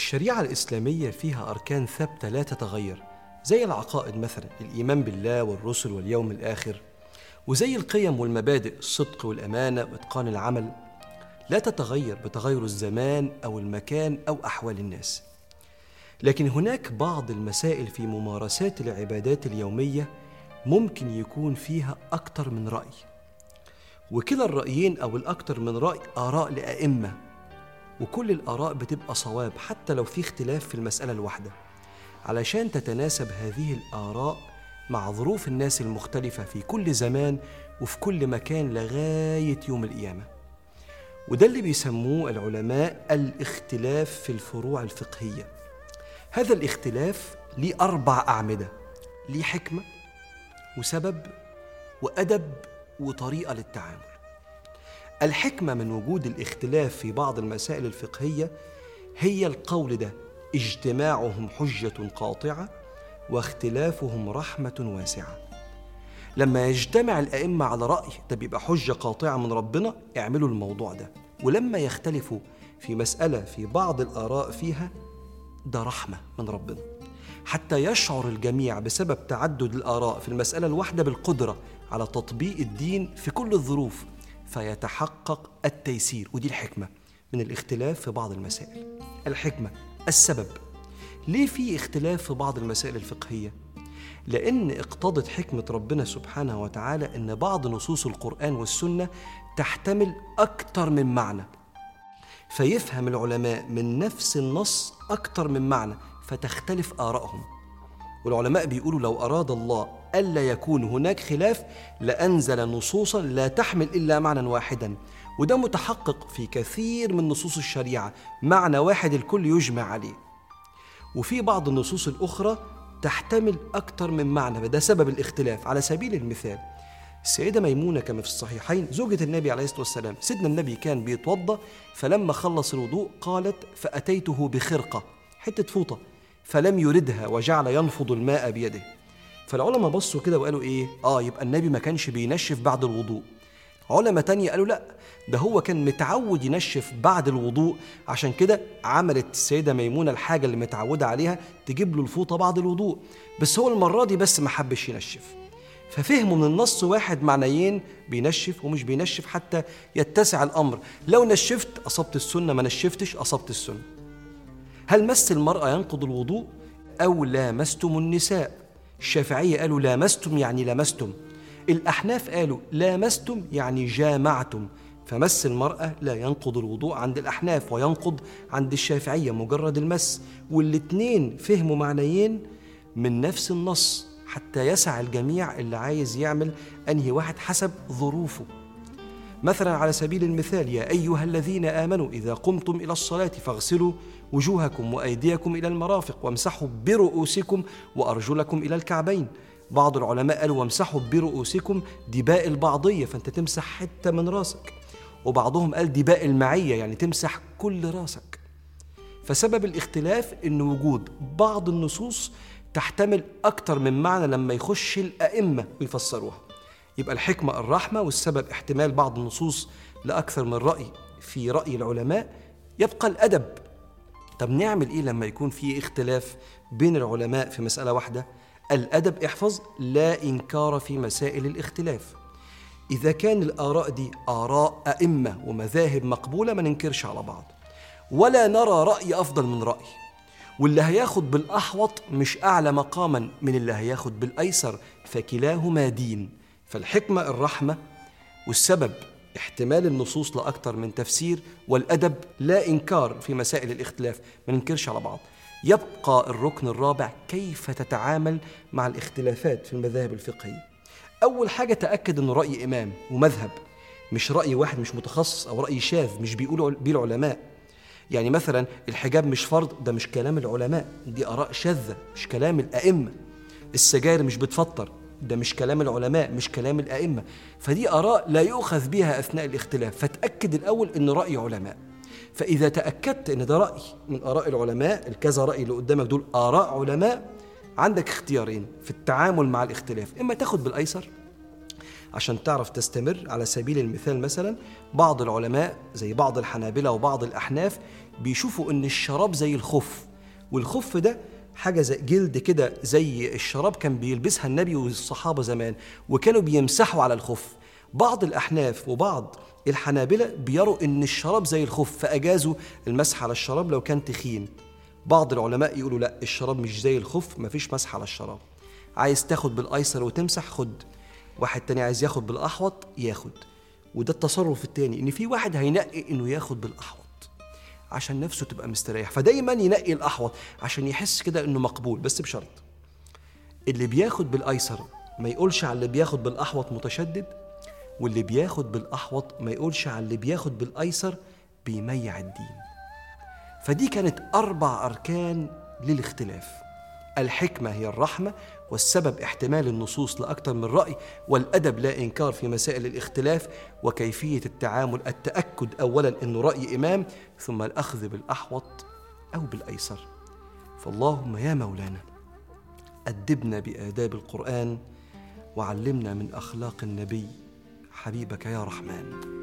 الشريعة الإسلامية فيها أركان ثابتة لا تتغير زي العقائد مثلا الإيمان بالله والرسل واليوم الآخر وزي القيم والمبادئ الصدق والأمانة وإتقان العمل. لا تتغير بتغير الزمان أو المكان أو أحوال الناس. لكن هناك بعض المسائل في ممارسات العبادات اليومية ممكن يكون فيها أكتر من رأي. وكلا الرأيين أو الأكتر من رأي آراء لأئمة وكل الآراء بتبقى صواب حتى لو في اختلاف في المسألة الواحدة. علشان تتناسب هذه الآراء مع ظروف الناس المختلفة في كل زمان وفي كل مكان لغاية يوم القيامة. وده اللي بيسموه العلماء الاختلاف في الفروع الفقهية. هذا الاختلاف ليه أربع أعمدة ليه حكمة وسبب وأدب وطريقة للتعامل. الحكمة من وجود الاختلاف في بعض المسائل الفقهية هي القول ده اجتماعهم حجة قاطعة واختلافهم رحمة واسعة. لما يجتمع الأئمة على رأي ده بيبقى حجة قاطعة من ربنا اعملوا الموضوع ده. ولما يختلفوا في مسألة في بعض الآراء فيها ده رحمة من ربنا. حتى يشعر الجميع بسبب تعدد الآراء في المسألة الواحدة بالقدرة على تطبيق الدين في كل الظروف فيتحقق التيسير. ودي الحكمة من الاختلاف في بعض المسائل. الحكمة السبب. ليه في اختلاف في بعض المسائل الفقهية؟ لأن اقتضت حكمة ربنا سبحانه وتعالى أن بعض نصوص القرآن والسنة تحتمل أكثر من معنى. فيفهم العلماء من نفس النص أكثر من معنى فتختلف آرائهم. والعلماء بيقولوا لو أراد الله ألا يكون هناك خلاف لأنزل نصوصا لا تحمل إلا معنى واحدا وده متحقق في كثير من نصوص الشريعة معنى واحد الكل يجمع عليه. وفي بعض النصوص الأخرى تحتمل أكثر من معنى ده سبب الاختلاف. على سبيل المثال السيدة ميمونة كما في الصحيحين زوجة النبي عليه الصلاة والسلام سيدنا النبي كان بيتوضأ فلما خلص الوضوء قالت فأتيته بخرقة. حتة فوطة. فلم يردها وجعل ينفض الماء بيده. فالعلماء بصوا كده وقالوا إيه؟ آه يبقى النبي ما كانش بينشف بعد الوضوء. علماء تانية قالوا لا ده هو كان متعود ينشف بعد الوضوء. عشان كده عملت السيدة ميمونة الحاجة اللي متعودة عليها تجيب له الفوطة بعد الوضوء. بس هو المرة دي بس ما حبش ينشف. ففهموا من النص واحد معنيين بينشف ومش بينشف حتى يتسع الأمر. لو نشفت أصبت السنة ما نشفتش أصبت السنة. هل مس المرأة ينقض الوضوء أو لامستم النساء؟ الشافعية قالوا لامستم يعني لمستم. الأحناف قالوا لامستم يعني جامعتم. فمس المرأة لا ينقض الوضوء عند الأحناف وينقض عند الشافعية مجرد المس. والاتنين فهموا معنيين من نفس النص حتى يسع الجميع اللي عايز يعمل أنهي واحد حسب ظروفه. مثلا على سبيل المثال يا أيها الذين آمنوا إذا قمتم إلى الصلاة فاغسلوا وجوهكم وأيديكم إلى المرافق وامسحوا برؤوسكم وأرجلكم إلى الكعبين. بعض العلماء قالوا وامسحوا برؤوسكم دباء البعضية فأنت تمسح حتة من راسك. وبعضهم قال دباء المعية يعني تمسح كل راسك. فسبب الاختلاف إن وجود بعض النصوص تحتمل أكتر من معنى لما يخش الأئمة ويفسروها. يبقى الحكمة الرحمة والسبب احتمال بعض النصوص لأكثر من رأي. في رأي العلماء يبقى الأدب. طب نعمل إيه لما يكون في اختلاف بين العلماء في مسألة واحدة؟ الأدب احفظ لا إنكار في مسائل الاختلاف. إذا كان الآراء دي آراء أئمة ومذاهب مقبولة ما ننكرش على بعض. ولا نرى رأي أفضل من رأي. واللي هياخد بالأحوط مش أعلى مقاما من اللي هياخد بالأيسر فكلاهما دين. فالحكمة الرحمة والسبب احتمال النصوص لأكثر من تفسير والأدب لا إنكار في مسائل الاختلاف. ما ننكرش على بعض. يبقى الركن الرابع كيف تتعامل مع الاختلافات في المذاهب الفقهية؟ أول حاجة تأكد أنه رأي إمام ومذهب مش رأي واحد مش متخصص أو رأي شاذ مش بيقولوا بيه العلماء يعني مثلا الحجاب مش فرض ده مش كلام العلماء دي آراء شاذة مش كلام الأئمة. السجاير مش بتفطر ده مش كلام العلماء مش كلام الأئمة. فدي آراء لا يؤخذ بها أثناء الاختلاف. فتأكد الأول أن رأي علماء. فإذا تأكدت أن ده رأي من آراء العلماء الكذا رأي اللي قدامك دول آراء علماء عندك اختيارين في التعامل مع الاختلاف. إما تاخد بالأيسر عشان تعرف تستمر. على سبيل المثال مثلا بعض العلماء زي بعض الحنابلة وبعض الأحناف بيشوفوا إن الشراب زي الخف والخف ده حاجة زي جلد كده زي الشراب كان بيلبسها النبي والصحابة زمان وكانوا بيمسحوا على الخف. بعض الأحناف وبعض الحنابلة بيروا إن الشراب زي الخف فأجازوا المسح على الشراب لو كان تخين. بعض العلماء يقولوا لا الشراب مش زي الخف مفيش مسح على الشراب. عايز تاخد بالأيسر وتمسح خد. واحد تاني عايز ياخد بالأحوط ياخد. وده التصرف التاني إن في واحد هينقي إنه ياخد بالأحوط. عشان نفسه تبقى مستريح. فدايما ينقي الأحوط عشان يحس كده إنه مقبول بس بشرط اللي بياخد بالأيسر ما يقولش على اللي بياخد بالأحوط متشدد واللي بياخد بالأحوط ما يقولش على اللي بياخد بالأيسر بيميع الدين. فدي كانت أربع أركان للاختلاف. الحكمة هي الرحمة والسبب احتمال النصوص لأكثر من رأي والأدب لا إنكار في مسائل الاختلاف وكيفية التعامل التأكد اولا انه رأي إمام ثم الأخذ بالأحوط أو بالأيسر. فاللهم يا مولانا أدبنا بآداب القرآن وعلمنا من أخلاق النبي حبيبك يا رحمن.